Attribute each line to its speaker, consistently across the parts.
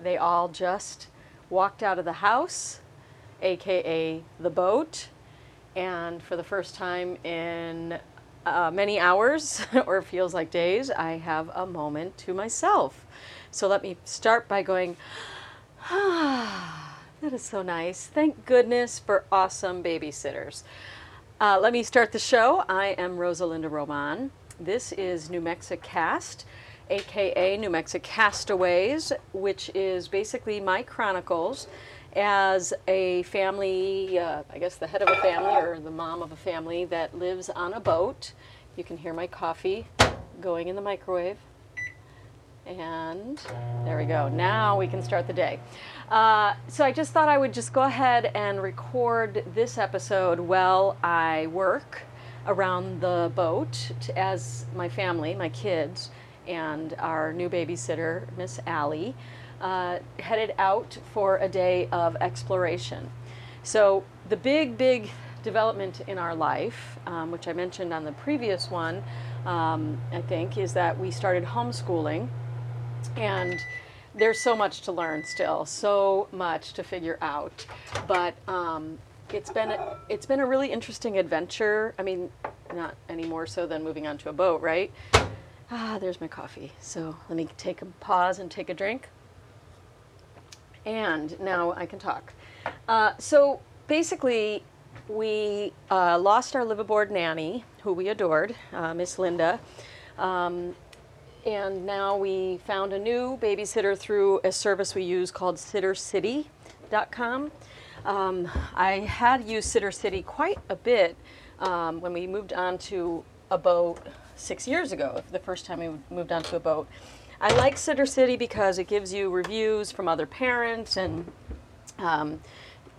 Speaker 1: They all just walked out of the house, aka the boat, and for the first time in uh, many hours, or feels like days, I have a moment to myself. So let me start by going, ah, that is so nice. Thank goodness for awesome babysitters. Uh, let me start the show. I am Rosalinda Roman. This is New Mexico Cast, aka New Mexico Castaways, which is basically my chronicles as a family, uh, I guess the head of a family or the mom of a family that lives on a boat. You can hear my coffee going in the microwave. And there we go. Now we can start the day. Uh, so I just thought I would just go ahead and record this episode while I work around the boat as my family, my kids, and our new babysitter, Miss Allie, uh, headed out for a day of exploration. So the big, big development in our life, um, which I mentioned on the previous one, um, I think, is that we started homeschooling and there's so much to learn still, so much to figure out. But um, it's been a, it's been a really interesting adventure. I mean, not any more so than moving onto a boat, right? Ah, there's my coffee. So let me take a pause and take a drink. And now I can talk. Uh, so basically, we uh, lost our live aboard nanny, who we adored, uh, Miss Linda. Um, and now we found a new babysitter through a service we use called sittercity.com. Um, I had used Sittercity quite a bit um, when we moved on to a boat six years ago, the first time we moved onto a boat. I like Sitter City because it gives you reviews from other parents and um,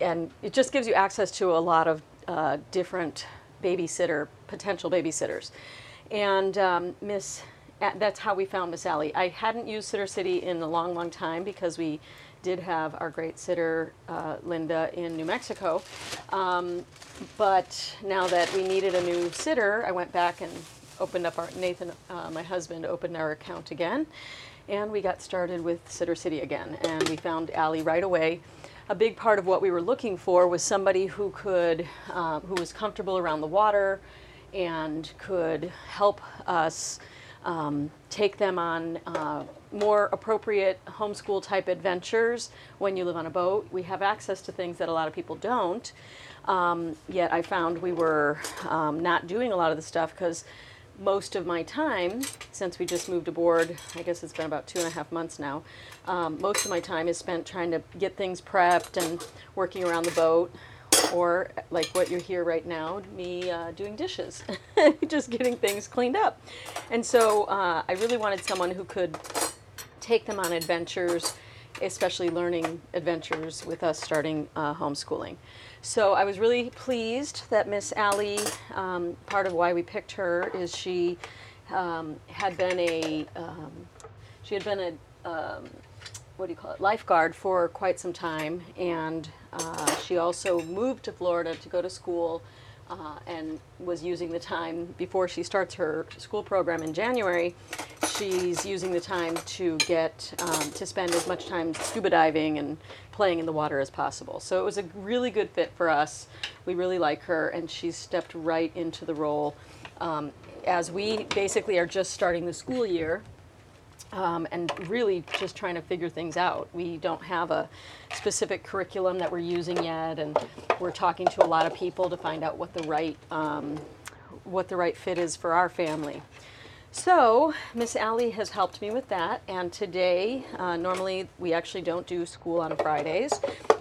Speaker 1: and it just gives you access to a lot of uh, different babysitter potential babysitters. And um, Miss that's how we found Miss Allie. I hadn't used Sitter City in a long, long time because we did have our great sitter, uh, Linda, in New Mexico. Um, but now that we needed a new sitter, I went back and opened up our, Nathan, uh, my husband, opened our account again. And we got started with Sitter City again. And we found Allie right away. A big part of what we were looking for was somebody who could, uh, who was comfortable around the water and could help us um, take them on uh, more appropriate homeschool type adventures when you live on a boat. We have access to things that a lot of people don't. Um, yet I found we were um, not doing a lot of the stuff because most of my time, since we just moved aboard, I guess it's been about two and a half months now, um, most of my time is spent trying to get things prepped and working around the boat or like what you're here right now, me uh, doing dishes, just getting things cleaned up. And so uh, I really wanted someone who could take them on adventures, especially learning adventures with us starting uh, homeschooling. So I was really pleased that Miss Allie, um, part of why we picked her is she um, had been a, um, she had been a, um, what do you call it, lifeguard for quite some time, and uh, she also moved to Florida to go to school. Uh, and was using the time before she starts her school program in January. She's using the time to get um, to spend as much time scuba diving and playing in the water as possible. So it was a really good fit for us. We really like her, and she's stepped right into the role. Um, as we basically are just starting the school year, um, and really just trying to figure things out. We don't have a specific curriculum that we're using yet, and we're talking to a lot of people to find out what the right um, what the right fit is for our family. So Miss Allie has helped me with that, and today, uh, normally we actually don't do school on Fridays.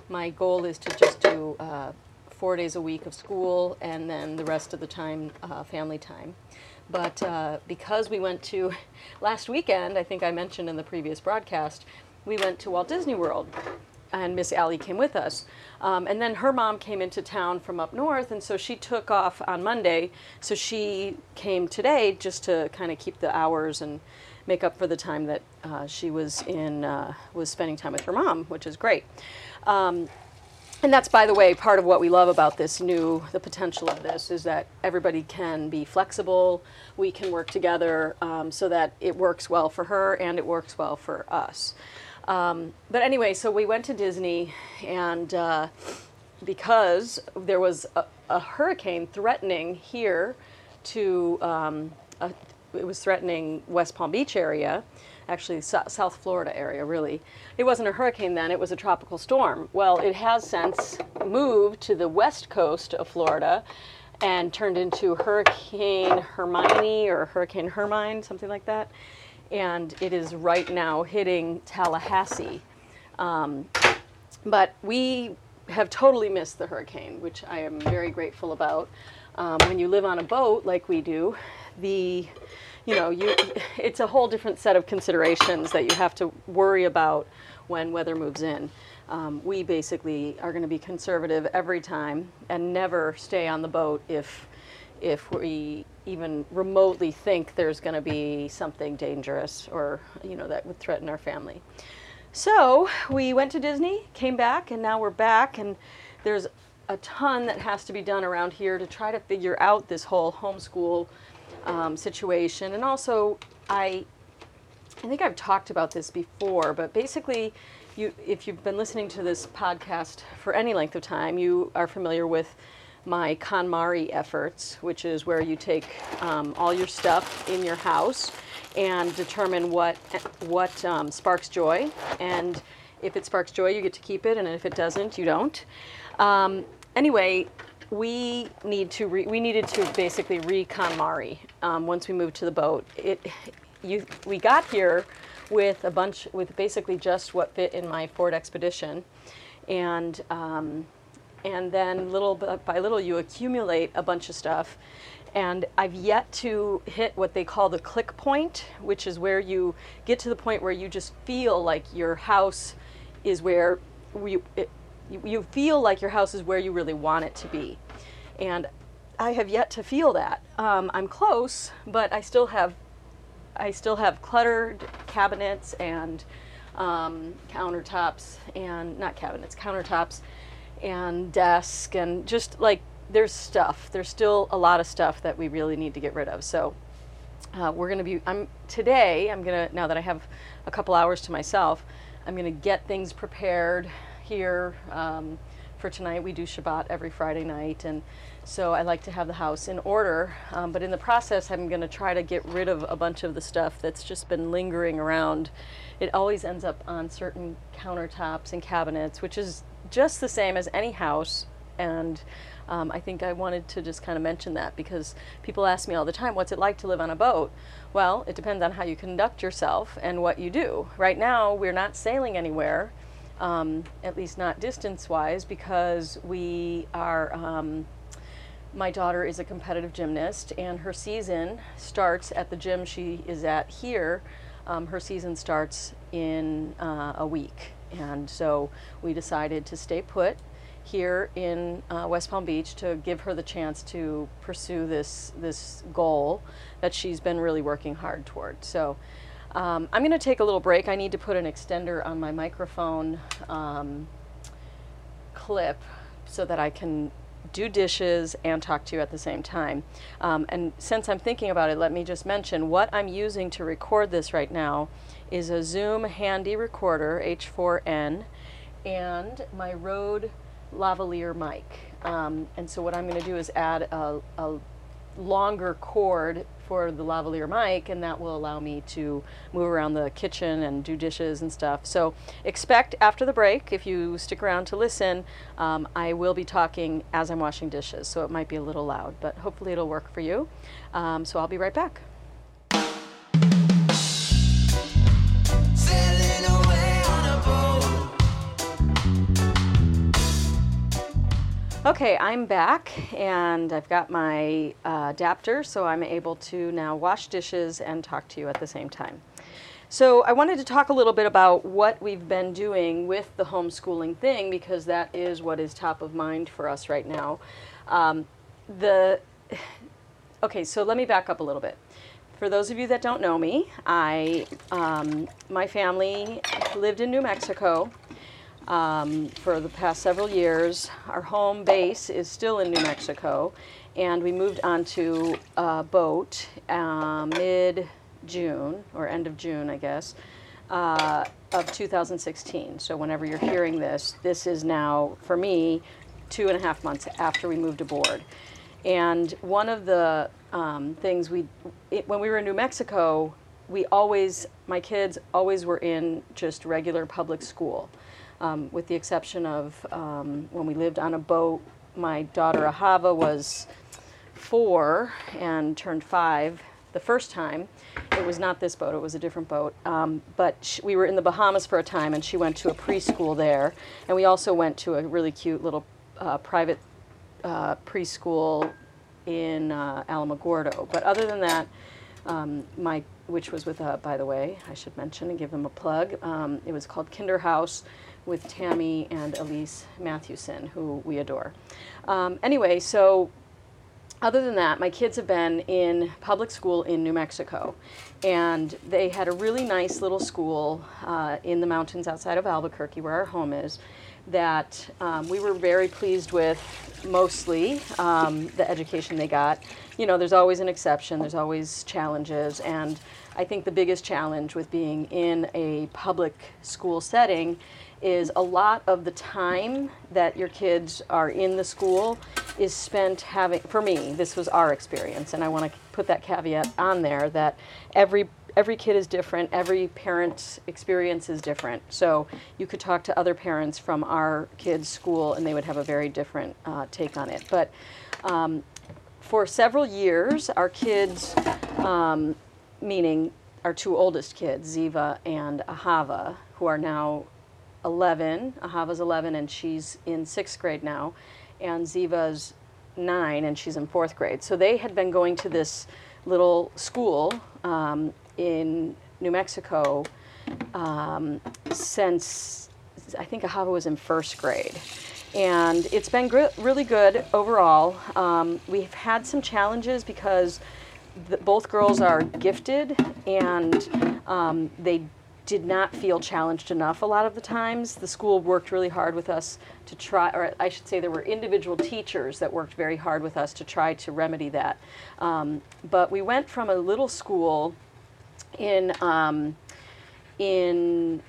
Speaker 1: My goal is to just do uh, four days a week of school, and then the rest of the time uh, family time. But uh, because we went to last weekend, I think I mentioned in the previous broadcast, we went to Walt Disney World, and Miss Allie came with us. Um, and then her mom came into town from up north, and so she took off on Monday. So she came today just to kind of keep the hours and make up for the time that uh, she was in uh, was spending time with her mom, which is great. Um, and that's by the way part of what we love about this new the potential of this is that everybody can be flexible we can work together um, so that it works well for her and it works well for us um, but anyway so we went to disney and uh, because there was a, a, hurricane threatening here to um, a, it was threatening west palm beach area actually South Florida area, really. It wasn't a hurricane then, it was a tropical storm. Well, it has since moved to the west coast of Florida and turned into Hurricane Hermione or Hurricane Hermine, something like that. And it is right now hitting Tallahassee. Um, but we have totally missed the hurricane, which I am very grateful about. Um, when you live on a boat like we do, the you know, you, it's a whole different set of considerations that you have to worry about when weather moves in. Um, we basically are going to be conservative every time and never stay on the boat if if we even remotely think there's going to be something dangerous or you know that would threaten our family. So we went to Disney, came back, and now we're back, and there's a ton that has to be done around here to try to figure out this whole homeschool um, situation. And also, I, I think I've talked about this before, but basically, you, if you've been listening to this podcast for any length of time, you are familiar with my KonMari efforts, which is where you take um, all your stuff in your house and determine what what um, sparks joy. And if it sparks joy, you get to keep it, and if it doesn't, you don't. Um, anyway, we need to re, we needed to basically recon Mari um, once we moved to the boat. It you we got here with a bunch with basically just what fit in my Ford Expedition, and um, and then little by little you accumulate a bunch of stuff. And I've yet to hit what they call the click point, which is where you get to the point where you just feel like your house is where we, it, you, you feel like your house is where you really want it to be. And I have yet to feel that. Um, I'm close, but I still have I still have cluttered cabinets and um, countertops and not cabinets, countertops and desk and just like there's stuff. There's still a lot of stuff that we really need to get rid of. So uh, we're going to be. I'm today. I'm going to now that I have a couple hours to myself. I'm going to get things prepared here um, for tonight. We do Shabbat every Friday night, and so I like to have the house in order. Um, but in the process, I'm going to try to get rid of a bunch of the stuff that's just been lingering around. It always ends up on certain countertops and cabinets, which is just the same as any house. And um, I think I wanted to just kind of mention that because people ask me all the time, what's it like to live on a boat? Well, it depends on how you conduct yourself and what you do. Right now, we're not sailing anywhere um, at least not distance wise, because we are. Um, my daughter is a competitive gymnast, and her season starts at the gym she is at here. Um, her season starts in uh, a week, and so we decided to stay put here in uh, West Palm Beach to give her the chance to pursue this this goal that she's been really working hard toward. So um, I'm going to take a little break. I need to put an extender on my microphone um, clip so that I can do dishes and talk to you at the same time. Um, and since I'm thinking about it, let me just mention what I'm using to record this right now is a Zoom Handy Recorder H4n and my Rode lavalier mic. Um, and so what I'm going to do is add a, a longer cord for the lavalier mic and that will allow me to move around the kitchen and do dishes and stuff. So expect after the break, if you stick around to listen, um, I will be talking as I'm washing dishes, so it might be a little loud, but hopefully it'll work for you. Um, so I'll be right back. Okay, I'm back and I've got my uh, adapter so I'm able to now wash dishes and talk to you at the same time. So I wanted to talk a little bit about what we've been doing with the homeschooling thing because that is what is top of mind for us right now. Um, the okay, so let me back up a little bit. For those of you that don't know me, I um, my family lived in New Mexico um, for the past several years. Our home base is still in New Mexico, and we moved onto a boat uh, mid June, or end of June, I guess, uh, of 2016. So, whenever you're hearing this, this is now, for me, two and a half months after we moved aboard. And one of the um, things we, it, when we were in New Mexico, we always, my kids always were in just regular public school, um, with the exception of um, when we lived on a boat. My daughter Ahava was four and turned five the first time. It was not this boat, it was a different boat. Um, but sh we were in the Bahamas for a time, and she went to a preschool there. And we also went to a really cute little uh, private uh, preschool in uh, Alamogordo. But other than that, um, my which was with, uh, by the way, I should mention and give them a plug. Um, it was called Kinderhouse with Tammy and Elise Mathewson, who we adore. Um, anyway, so other than that, my kids have been in public school in New Mexico, and they had a really nice little school uh, in the mountains outside of Albuquerque, where our home is, that um, we were very pleased with mostly um, the education they got. You know, there's always an exception, there's always challenges, and I think the biggest challenge with being in a public school setting is a lot of the time that your kids are in the school is spent having for me this was our experience and i want to put that caveat on there that every every kid is different every parent's experience is different. So you could talk to other parents from our kids school and they would have a very different uh, take on it. But um, for several years our kids um, meaning our two oldest kids ziva and ahava who are now 11. Ahava's 11 and she's in sixth grade now. And Ziva's nine and she's in fourth grade. So they had been going to this little school um, in New Mexico um, since I think Ahava was in first grade. And it's been gr- really good overall. Um, we've had some challenges because the, both girls are gifted and um, they did not feel challenged enough a lot of the times. The school worked really hard with us to try, or I should say, there were individual teachers that worked very hard with us to try to remedy that. Um, but we went from a little school in um, in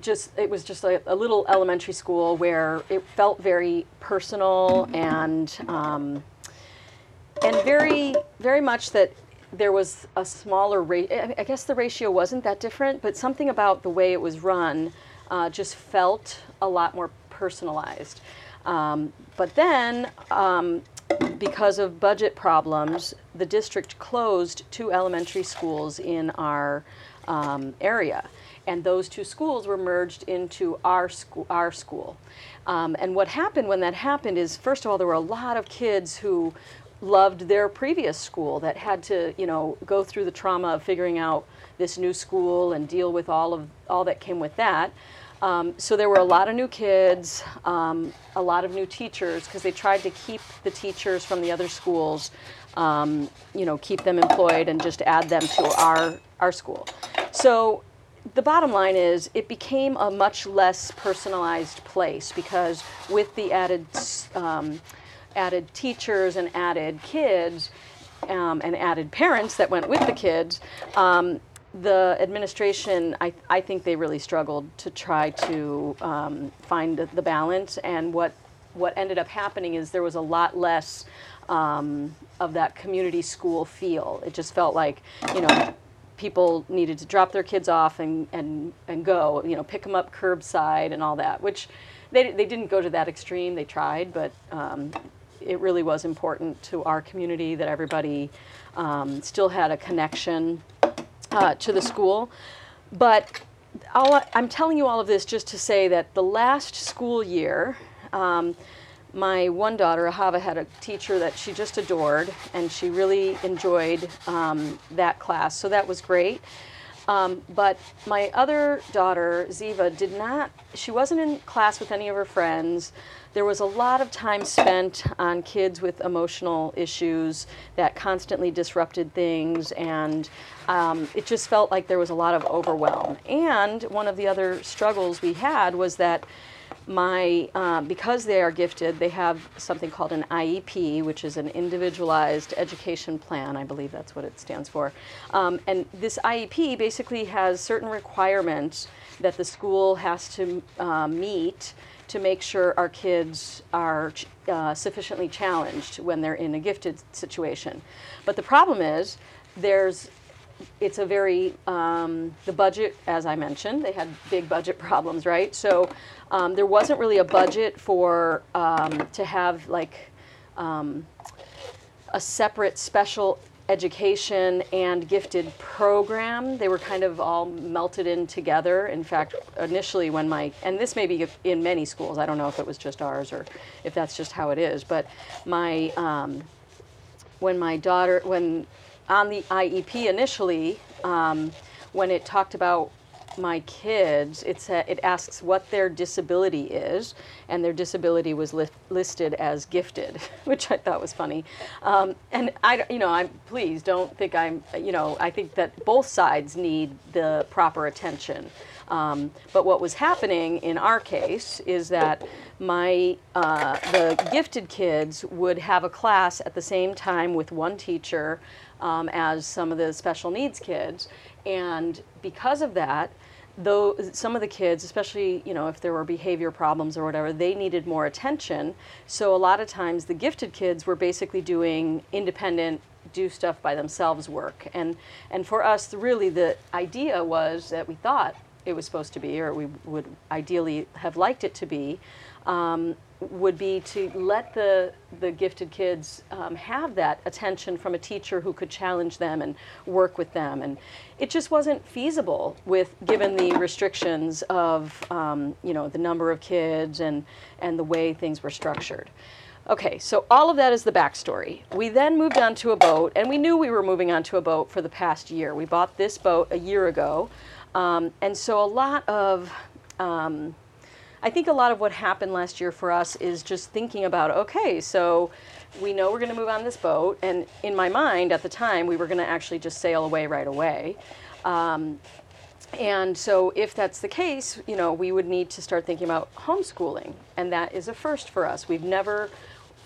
Speaker 1: just it was just a, a, little elementary school where it felt very personal and um, and very very much that there was a smaller rate. I guess the ratio wasn't that different, but something about the way it was run uh, just felt a lot more personalized. Um, but then, um, because of budget problems, the district closed two elementary schools in our um, area. And those two schools were merged into our, school. our school. Um, and what happened when that happened is, first of all, there were a lot of kids who loved their previous school that had to, you know, go through the trauma of figuring out this new school and deal with all of all that came with that. Um, so there were a lot of new kids, um, a lot of new teachers because they tried to keep the teachers from the other schools, um, you know, keep them employed and just add them to our our school. So the bottom line is it became a much less personalized place because with the added um, added teachers and added kids um, and added parents that went with the kids, um, the administration, I, I think they really struggled to try to um, find the balance. And what, what ended up happening is there was a lot less um, of that community school feel. It just felt like, you know, people needed to drop their kids off and, and, and go, you know, pick them up curbside and all that, which they, they didn't go to that extreme. They tried, but um, it really was important to our community that everybody um, still had a connection uh, to the school. But i am telling you all of this just to say that the last school year, um, my one daughter, Ahava, had a teacher that she just adored, and she really enjoyed um, that class. So that was great. Um, but my other daughter, Ziva, did not, she wasn't in class with any of her friends. There was a lot of time spent on kids with emotional issues that constantly disrupted things, and um, it just felt like there was a lot of overwhelm. And one of the other struggles we had was that my uh, because they are gifted, they have something called an IEP, which is an individualized education plan. I believe that's what it stands for. Um, and this IEP basically has certain requirements that the school has to uh, meet to make sure our kids are uh, sufficiently challenged when they're in a gifted situation. But the problem is there's it's a very um, the budget as i mentioned they had big budget problems right so um, there wasn't really a budget for um, to have like um, a separate special education and gifted program. They were kind of all melted in together. In fact, initially when my, and this may be in many schools, I don't know if it was just ours or if that's just how it is, but my, um, when my daughter, when on the IEP initially, um, when it talked about my kids, it's a, it asks what their disability is, and their disability was li- listed as gifted, which I thought was funny. Um, and I, you know, I'm please don't think I'm, you know, I think that both sides need the proper attention. Um, but what was happening in our case is that my uh, the gifted kids would have a class at the same time with one teacher um, as some of the special needs kids, and because of that, though some of the kids, especially you know if there were behavior problems or whatever, they needed more attention. So a lot of times the gifted kids were basically doing independent do stuff by themselves work. And and for us really the idea was that we thought it was supposed to be or we would ideally have liked it to be um, would be to let the, the gifted kids um, have that attention from a teacher who could challenge them and work with them. And it just wasn't feasible with given the restrictions of um, you know the number of kids and, and the way things were structured. Okay, so all of that is the backstory. We then moved on to a boat, and we knew we were moving on to a boat for the past year. We bought this boat a year ago, um, and so a lot of um, I think a lot of what happened last year for us is just thinking about okay, so we know we're going to move on this boat, and in my mind at the time, we were going to actually just sail away right away. Um, and so, if that's the case, you know, we would need to start thinking about homeschooling, and that is a first for us. We've never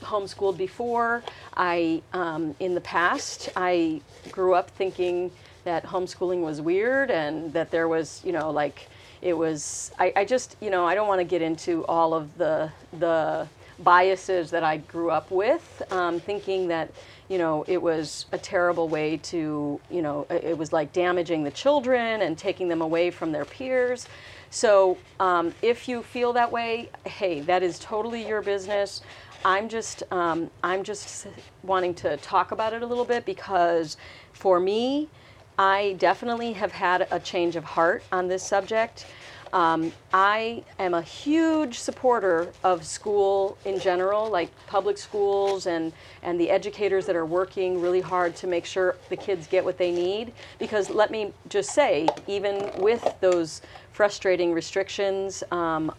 Speaker 1: homeschooled before. I, um, in the past, I grew up thinking that homeschooling was weird and that there was, you know, like it was I, I just you know I don't want to get into all of the the biases that I grew up with, um, thinking that you know it was a terrible way to you know it was like damaging the children and taking them away from their peers. So um, if you feel that way, hey, that is totally your business. I'm just um, I'm just wanting to talk about it a little bit because for me I definitely have had a change of heart on this subject. Um, I am a huge supporter of school in general, like public schools and, and the educators that are working really hard to make sure the kids get what they need. Because let me just say, even with those frustrating restrictions um,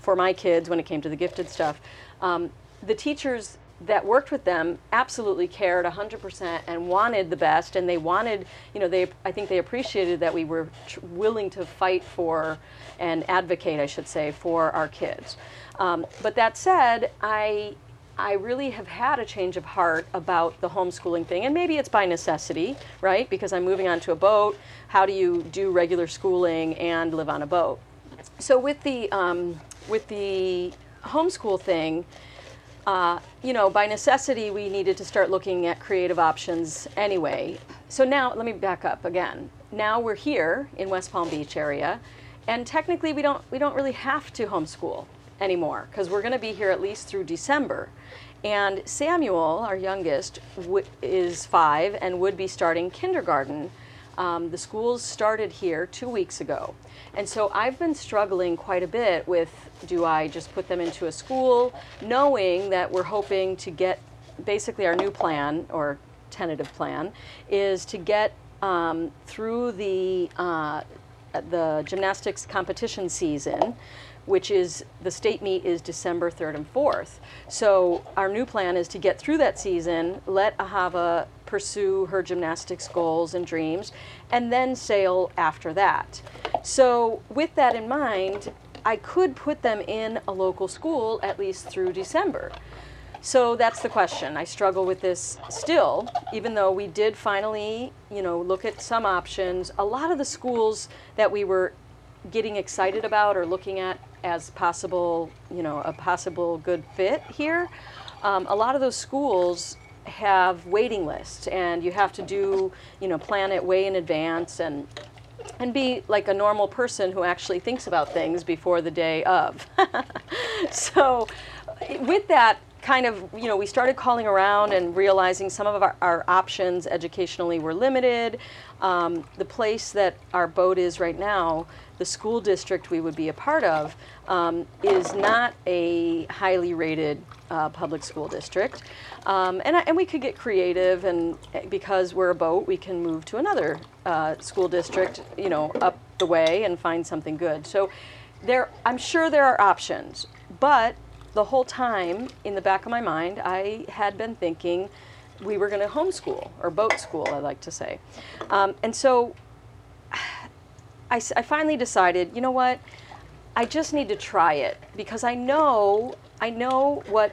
Speaker 1: for my kids when it came to the gifted stuff, um, the teachers that worked with them absolutely cared 100% and wanted the best and they wanted you know they i think they appreciated that we were tr- willing to fight for and advocate i should say for our kids um, but that said i I really have had a change of heart about the homeschooling thing, and maybe it's by necessity, right? Because I'm moving on to a boat. How do you do regular schooling and live on a boat? So with the um, with the homeschool thing, uh, you know, by necessity, we needed to start looking at creative options anyway. So now, let me back up again. Now we're here in West Palm Beach area, and technically we don't we don't really have to homeschool anymore because we're going to be here at least through December. And Samuel, our youngest, is five and would be starting kindergarten. Um, the schools started here two weeks ago. And so I've been struggling quite a bit with do I just put them into a school, knowing that we're hoping to get basically our new plan or tentative plan is to get um, through the uh, the gymnastics competition season, which is the state meet is December 3rd and 4th. So our new plan is to get through that season, let Ahava pursue her gymnastics goals and dreams, and then sail after that. So with that in mind, I could put them in a local school at least through December. So that's the question. I struggle with this still, even though we did finally, you know, look at some options. A lot of the schools that we were getting excited about or looking at as possible, you know, a possible good fit here, um, a lot of those schools have waiting lists and you have to do, you know, plan it way in advance and and be like a normal person who actually thinks about things before the day of. so with that kind of, you know, we started calling around and realizing some of our, our options educationally were limited. Um, the place that our boat is right now, the school district we would be a part of, um, is not a highly rated uh, public school district. Um, and, and we could get creative, and eh, because we're a boat, we can move to another uh, school district, you know, up the way and find something good. So there, I'm sure there are options, but the whole time in the back of my mind, I had been thinking we were going to homeschool or boat school, I like to say. Um, and so I, I finally decided, you know what? I just need to try it because I know I know what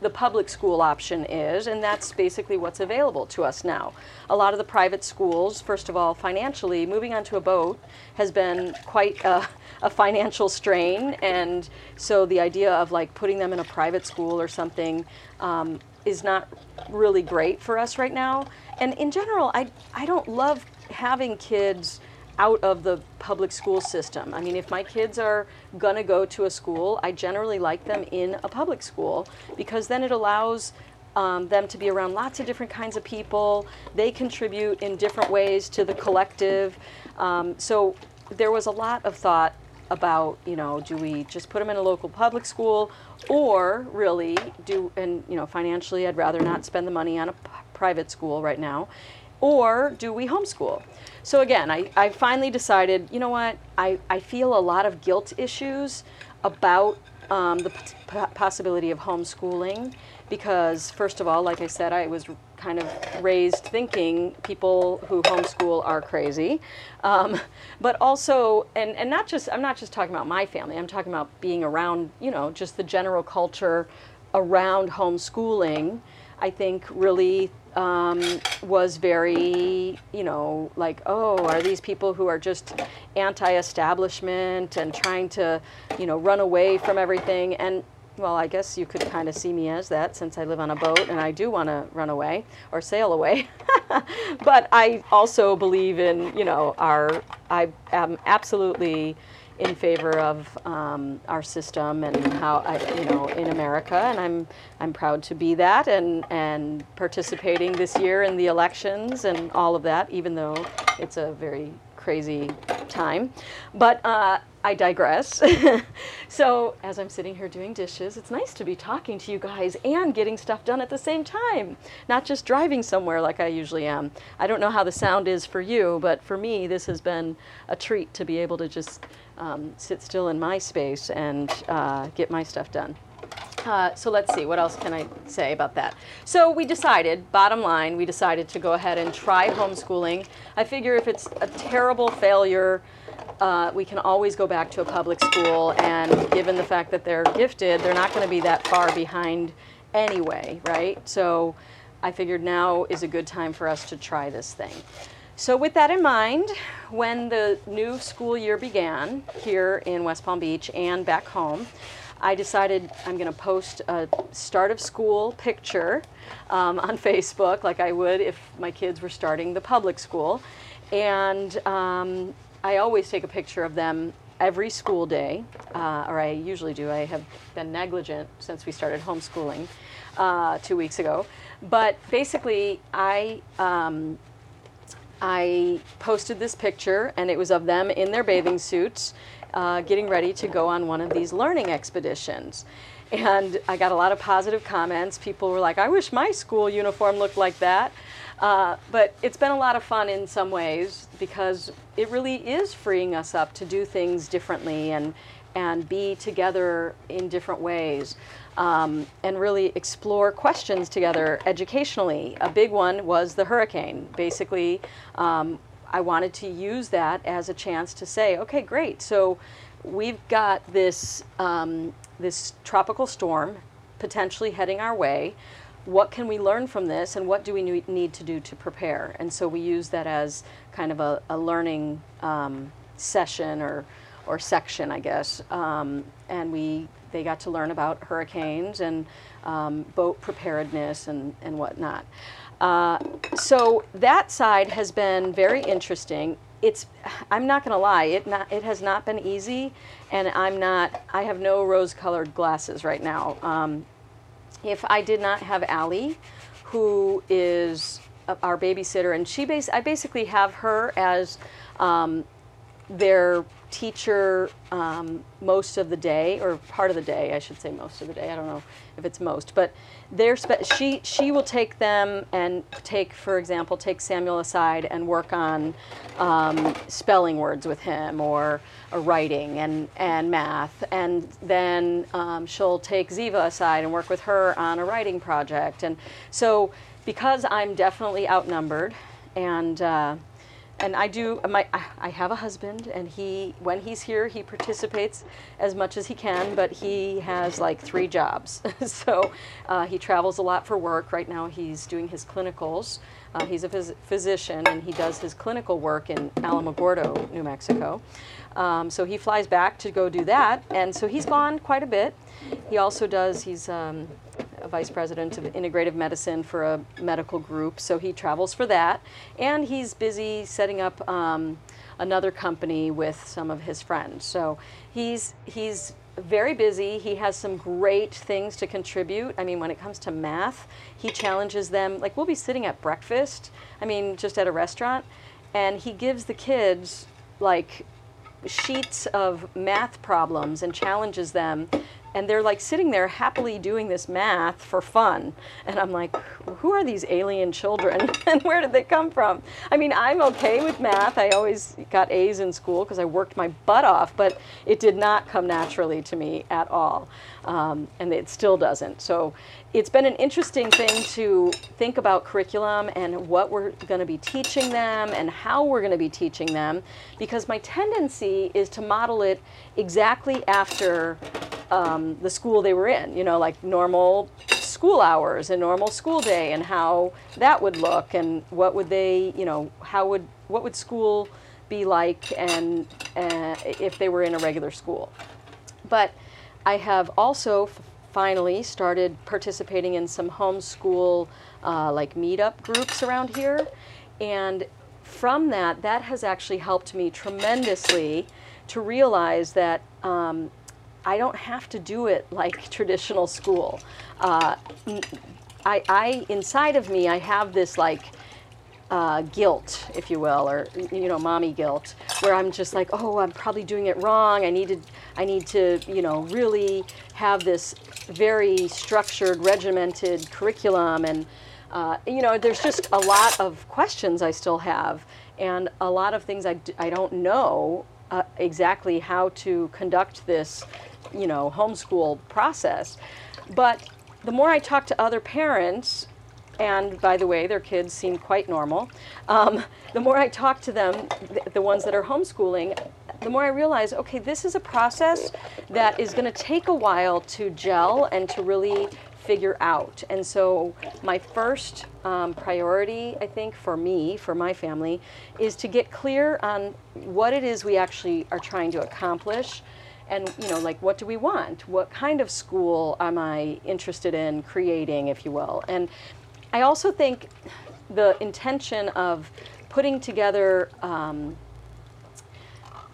Speaker 1: the public school option is, and that's basically what's available to us now. A lot of the private schools, first of all, financially, moving onto a boat has been quite a, a, financial strain, and so the idea of like putting them in a private school or something um, is not really great for us right now. And in general, I, I don't love having kids out of the public school system. I mean, if my kids are going to go to a school, I generally like them in a public school because then it allows um, them to be around lots of different kinds of people. They contribute in different ways to the collective. Um, so there was a lot of thought about, you know, do we just put them in a local public school? Or really do, and, you know, financially, I'd rather not spend the money on a private school right now. Or do we homeschool? So again, I, I finally decided, you know what, I, I feel a lot of guilt issues about um, the p- possibility of homeschooling because, first of all, like I said, I was kind of raised thinking people who homeschool are crazy. Um, but also, and, and not just, I'm not just talking about my family, I'm talking about being around, you know, just the general culture around homeschooling, I think really um, was very, you know, like, oh, are these people who are just anti-establishment and trying to, you know, run away from everything? And well, I guess you could kind of see me as that since I live on a boat and I do want to run away or sail away. but I also believe in, you know, our, I am absolutely in favor of um, our system and how I, you know, in America, and I'm I'm proud to be that and and participating this year in the elections and all of that, even though it's a very crazy time. But uh, I digress. so as I'm sitting here doing dishes, it's nice to be talking to you guys and getting stuff done at the same time, not just driving somewhere like I usually am. I don't know how the sound is for you, but for me, this has been a treat to be able to just um, sit still in my space and uh, get my stuff done. Uh, so let's see, what else can I say about that? So we decided, bottom line, we decided to go ahead and try homeschooling. I figure if it's a terrible failure, uh, we can always go back to a public school, and given the fact that they're gifted, they're not going to be that far behind anyway, right? So I figured now is a good time for us to try this thing. So, with that in mind, when the new school year began here in West Palm Beach and back home, I decided I'm going to post a start of school picture um, on Facebook like I would if my kids were starting the public school. And um, I always take a picture of them every school day, uh, or I usually do. I have been negligent since we started homeschooling uh, two weeks ago. But basically, I um, I posted this picture, and it was of them in their bathing suits, uh, getting ready to go on one of these learning expeditions. And I got a lot of positive comments. People were like, I wish my school uniform looked like that. Uh, but it's been a lot of fun in some ways because it really is freeing us up to do things differently and, and be together in different ways um, and really explore questions together educationally. A big one was the hurricane. Basically, um, I wanted to use that as a chance to say, okay, great. So we've got this um, this tropical storm potentially heading our way. What can we learn from this, and what do we need to do to prepare? And so we use that as kind of a, a learning um, session or or section, I guess. Um, and we they got to learn about hurricanes and um, boat preparedness and and whatnot. Uh, so that side has been very interesting. It's I'm not going to lie, it not it has not been easy, and I'm not I have no rose-colored glasses right now. Um, if I did not have Allie, who is our babysitter, and she base I basically have her as um, their teacher um, most of the day, or part of the day, I should say most of the day. I don't know if it's most, but spe- she she will take them and take, for example, take Samuel aside and work on um, spelling words with him or, or writing and and math, and then um, she'll take Ziva aside and work with her on a writing project, and so because I'm definitely outnumbered and. Uh, and I do my I have a husband and he when he's here he participates as much as he can but he has like three jobs. So uh, he travels a lot for work. Right now he's doing his clinicals. Uh, he's a phys- physician and he does his clinical work in Alamogordo New Mexico. Um, so he flies back to go do that. And so he's gone quite a bit. He also does he's um, a vice president of integrative medicine for a medical group, so he travels for that. And he's busy setting up um, another company with some of his friends. So he's he's very busy. He has some great things to contribute. I mean, when it comes to math, he challenges them. Like we'll be sitting at breakfast. I mean, just at a restaurant, and he gives the kids like sheets of math problems and challenges them and they're like sitting there happily doing this math for fun. And i'm like who are these alien children? And where did they come from? I mean i'm okay with math. I always got a's in school because i worked my butt off but it did not come naturally to me at all. Um, and it still doesn't. So it's been an interesting thing to think about curriculum and what we're going to be teaching them and how we're going to be teaching them because my tendency is to model it exactly after um, the school they were in, you know, like normal school hours and normal school day and how that would look and what would they, you know, how would, what would school be like and uh, if they were in a regular school. But I have also finally started participating in some homeschool uh, like meetup groups around here. And from that, that has actually helped me tremendously to realize that um, I don't have to do it like traditional school. Uh, I, I, inside of me, I have this like uh, guilt, if you will, or you know, mommy guilt, where I'm just like, oh, I'm probably doing it wrong. I need to, I need to, you know, really have this very structured, regimented curriculum, and uh, you know, there's just a lot of questions I still have, and a lot of things I, I don't know uh, exactly how to conduct this you know, homeschool process. But the more I talk to other parents, and by the way, their kids seem quite normal, um, the more I talk to them, the, ones that are homeschooling, the more I realize, okay, this is a process that is going to take a while to gel and to really figure out. And so, my first um, priority, I think, for me, for my family, is to get clear on what it is we actually are trying to accomplish and you know like what do we want what kind of school am i interested in creating if you will and i also think the intention of putting together um,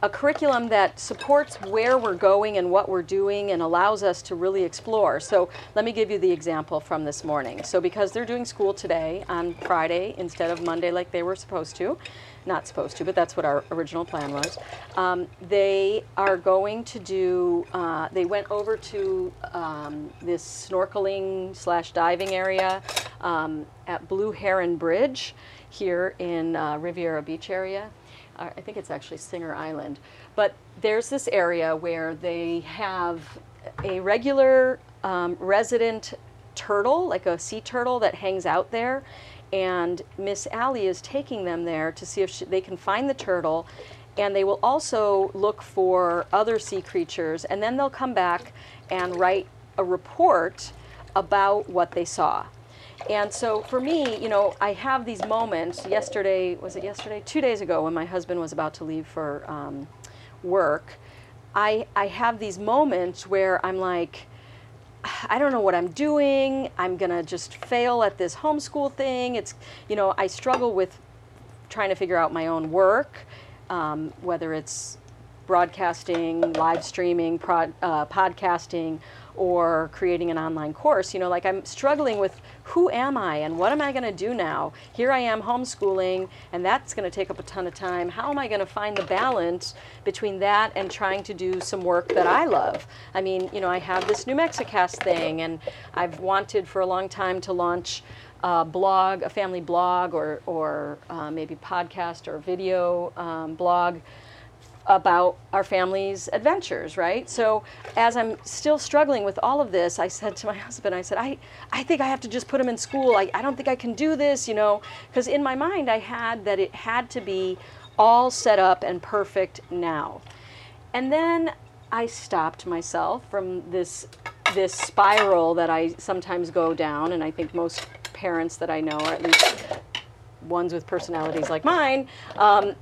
Speaker 1: a curriculum that supports where we're going and what we're doing and allows us to really explore. So let me give you the example from this morning. So because they're doing school today on Friday instead of Monday like they were supposed to, not supposed to, but that's what our original plan was. Um, they are going to do, uh, they went over to um, this snorkeling slash diving area um, at Blue Heron Bridge here in uh, Riviera Beach area. Uh, I think it's actually Singer Island. But there's this area where they have a regular um, resident turtle, like a sea turtle that hangs out there and Miss Allie is taking them there to see if she, they can find the turtle, and they will also look for other sea creatures, and then they'll come back and write a report about what they saw. And so for me, you know, I have these moments. Yesterday, was it yesterday? Two days ago, when my husband was about to leave for um, work, I, I have these moments where I'm like, I don't know what I'm doing. I'm going to just fail at this homeschool thing. It's, you know, I struggle with trying to figure out my own work, um, whether it's broadcasting, live streaming, prod, uh, podcasting, or creating an online course. You know, like I'm struggling with who am I and what am I going to do now? Here I am homeschooling, and that's going to take up a ton of time. How am I going to find the balance between that and trying to do some work that I love? I mean, you know, I have this New Mexicast thing, and I've wanted for a long time to launch a blog, a family blog, or, or uh, maybe podcast or video um, blog about our family's adventures, right? So as I'm still struggling with all of this, I said to my husband, I said, I, I think I have to just put him in school. I, I don't think I can do this, you know, because in my mind I had that it had to be all set up and perfect now. And then I stopped myself from this this spiral that I sometimes go down, and I think most parents that I know, or at least ones with personalities like mine, um,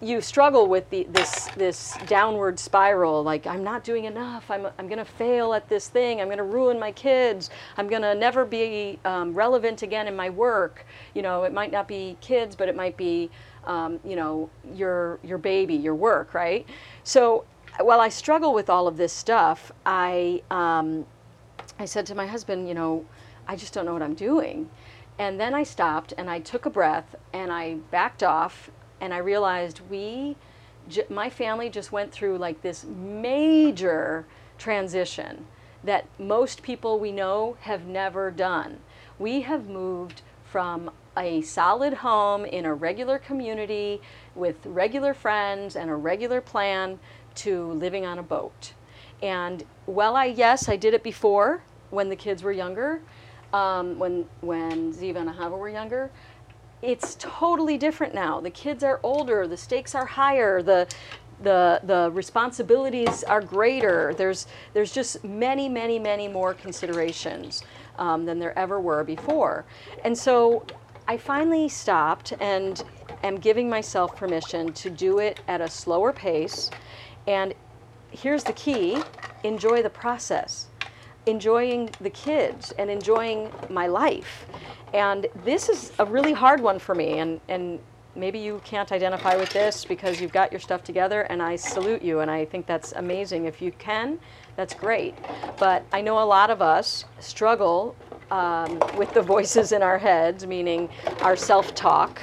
Speaker 1: you struggle with the, this this downward spiral. Like I'm not doing enough. I'm I'm going to fail at this thing. I'm going to ruin my kids. I'm going to never be um, relevant again in my work. You know, it might not be kids, but it might be um, you know your your baby, your work, right? So while I struggle with all of this stuff, I um, I said to my husband, you know, I just don't know what I'm doing. And then I stopped and I took a breath and I backed off and I realized we, my family just went through like this major transition that most people we know have never done. We have moved from a solid home in a regular community with regular friends and a regular plan to living on a boat. And well, I yes, I did it before when the kids were younger, um, when when Ziva and Ahava were younger. It's totally different now. The kids are older. The stakes are higher. The the the responsibilities are greater. There's there's just many many many more considerations um, than there ever were before. And so I finally stopped and am giving myself permission to do it at a slower pace. And here's the key: enjoy the process enjoying the kids and enjoying my life. And this is a really hard one for me. And, and maybe you can't identify with this because you've got your stuff together, and I salute you. And I think that's amazing. If you can, that's great. But I know a lot of us struggle um, with the voices in our heads, meaning our self talk.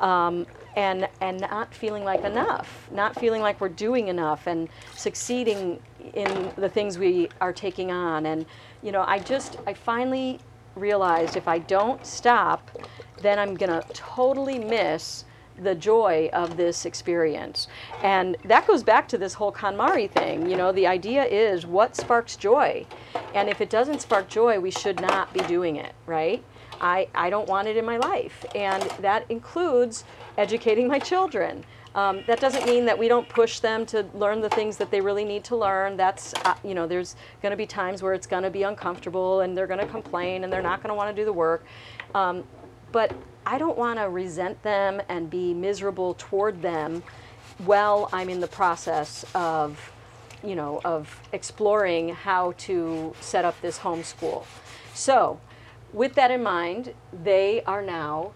Speaker 1: Um, and and not feeling like enough, not feeling like we're doing enough and succeeding in the things we are taking on. And you know, I just I finally realized if I don't stop, then I'm gonna totally miss the joy of this experience. And that goes back to this whole KonMari thing. You know, the idea is what sparks joy. And if it doesn't spark joy, we should not be doing it, right? I, I don't want it in my life. And that includes educating my children. Um, that doesn't mean that we don't push them to learn the things that they really need to learn. That's, uh, you know, there's going to be times where it's going to be uncomfortable and they're going to complain and they're not going to want to do the work. Um, but I don't want to resent them and be miserable toward them while I'm in the process of, you know, of exploring how to set up this homeschool. So, with that in mind, they are now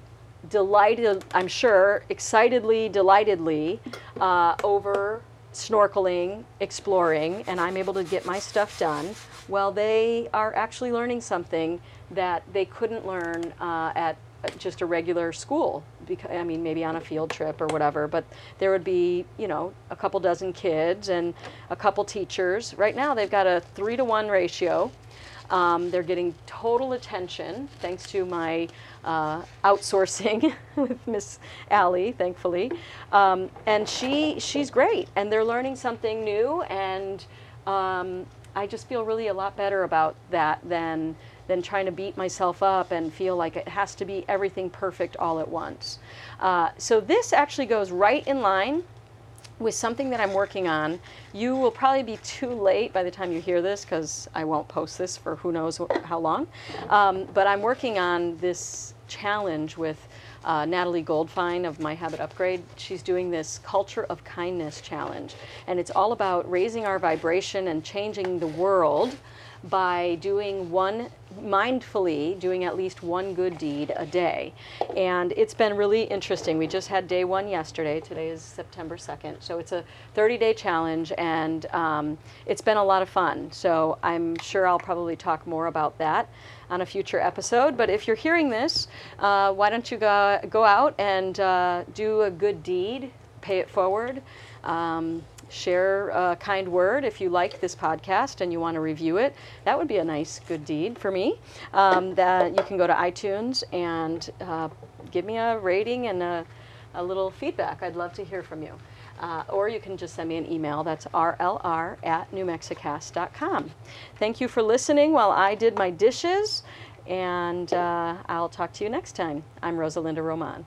Speaker 1: delighted, I'm sure, excitedly, delightedly uh, over snorkeling, exploring, and I'm able to get my stuff done while they are actually learning something that they couldn't learn uh, at just a regular school. Because, I mean, maybe on a field trip or whatever, but there would be, you know, a couple dozen kids and a couple teachers. Right now, they've got a three to one ratio. Um, they're getting total attention thanks to my uh, outsourcing with Miss Allie, thankfully. Um, and she she's great, and they're learning something new, and um, I just feel really a lot better about that than than trying to beat myself up and feel like it has to be everything perfect all at once. Uh, so this actually goes right in line with something that I'm working on. You will probably be too late by the time you hear this because I won't post this for who knows wh- how long. Um, but I'm working on this challenge with uh, Natalie Goldfine of My Habit Upgrade. She's doing this Culture of Kindness challenge. And it's all about raising our vibration and changing the world by doing one mindfully doing at least one good deed a day. And it's been really interesting. We just had day one yesterday. Today is september 2nd so it's a 30 day challenge and um, it's been a lot of fun. So i'm sure i'll probably talk more about that on a future episode. But if you're hearing this uh, why don't you go, go out and uh, do a good deed pay it forward um, share a kind word if you like this podcast and you want to review it. That would be a nice good deed for me. Um, that you can go to iTunes and uh, give me a rating and a, a, little feedback. I'd love to hear from you. Uh, or you can just send me an email. That's rlr at newmexicast.com. Thank you for listening while I did my dishes, and uh, I'll talk to you next time. I'm Rosalinda Roman.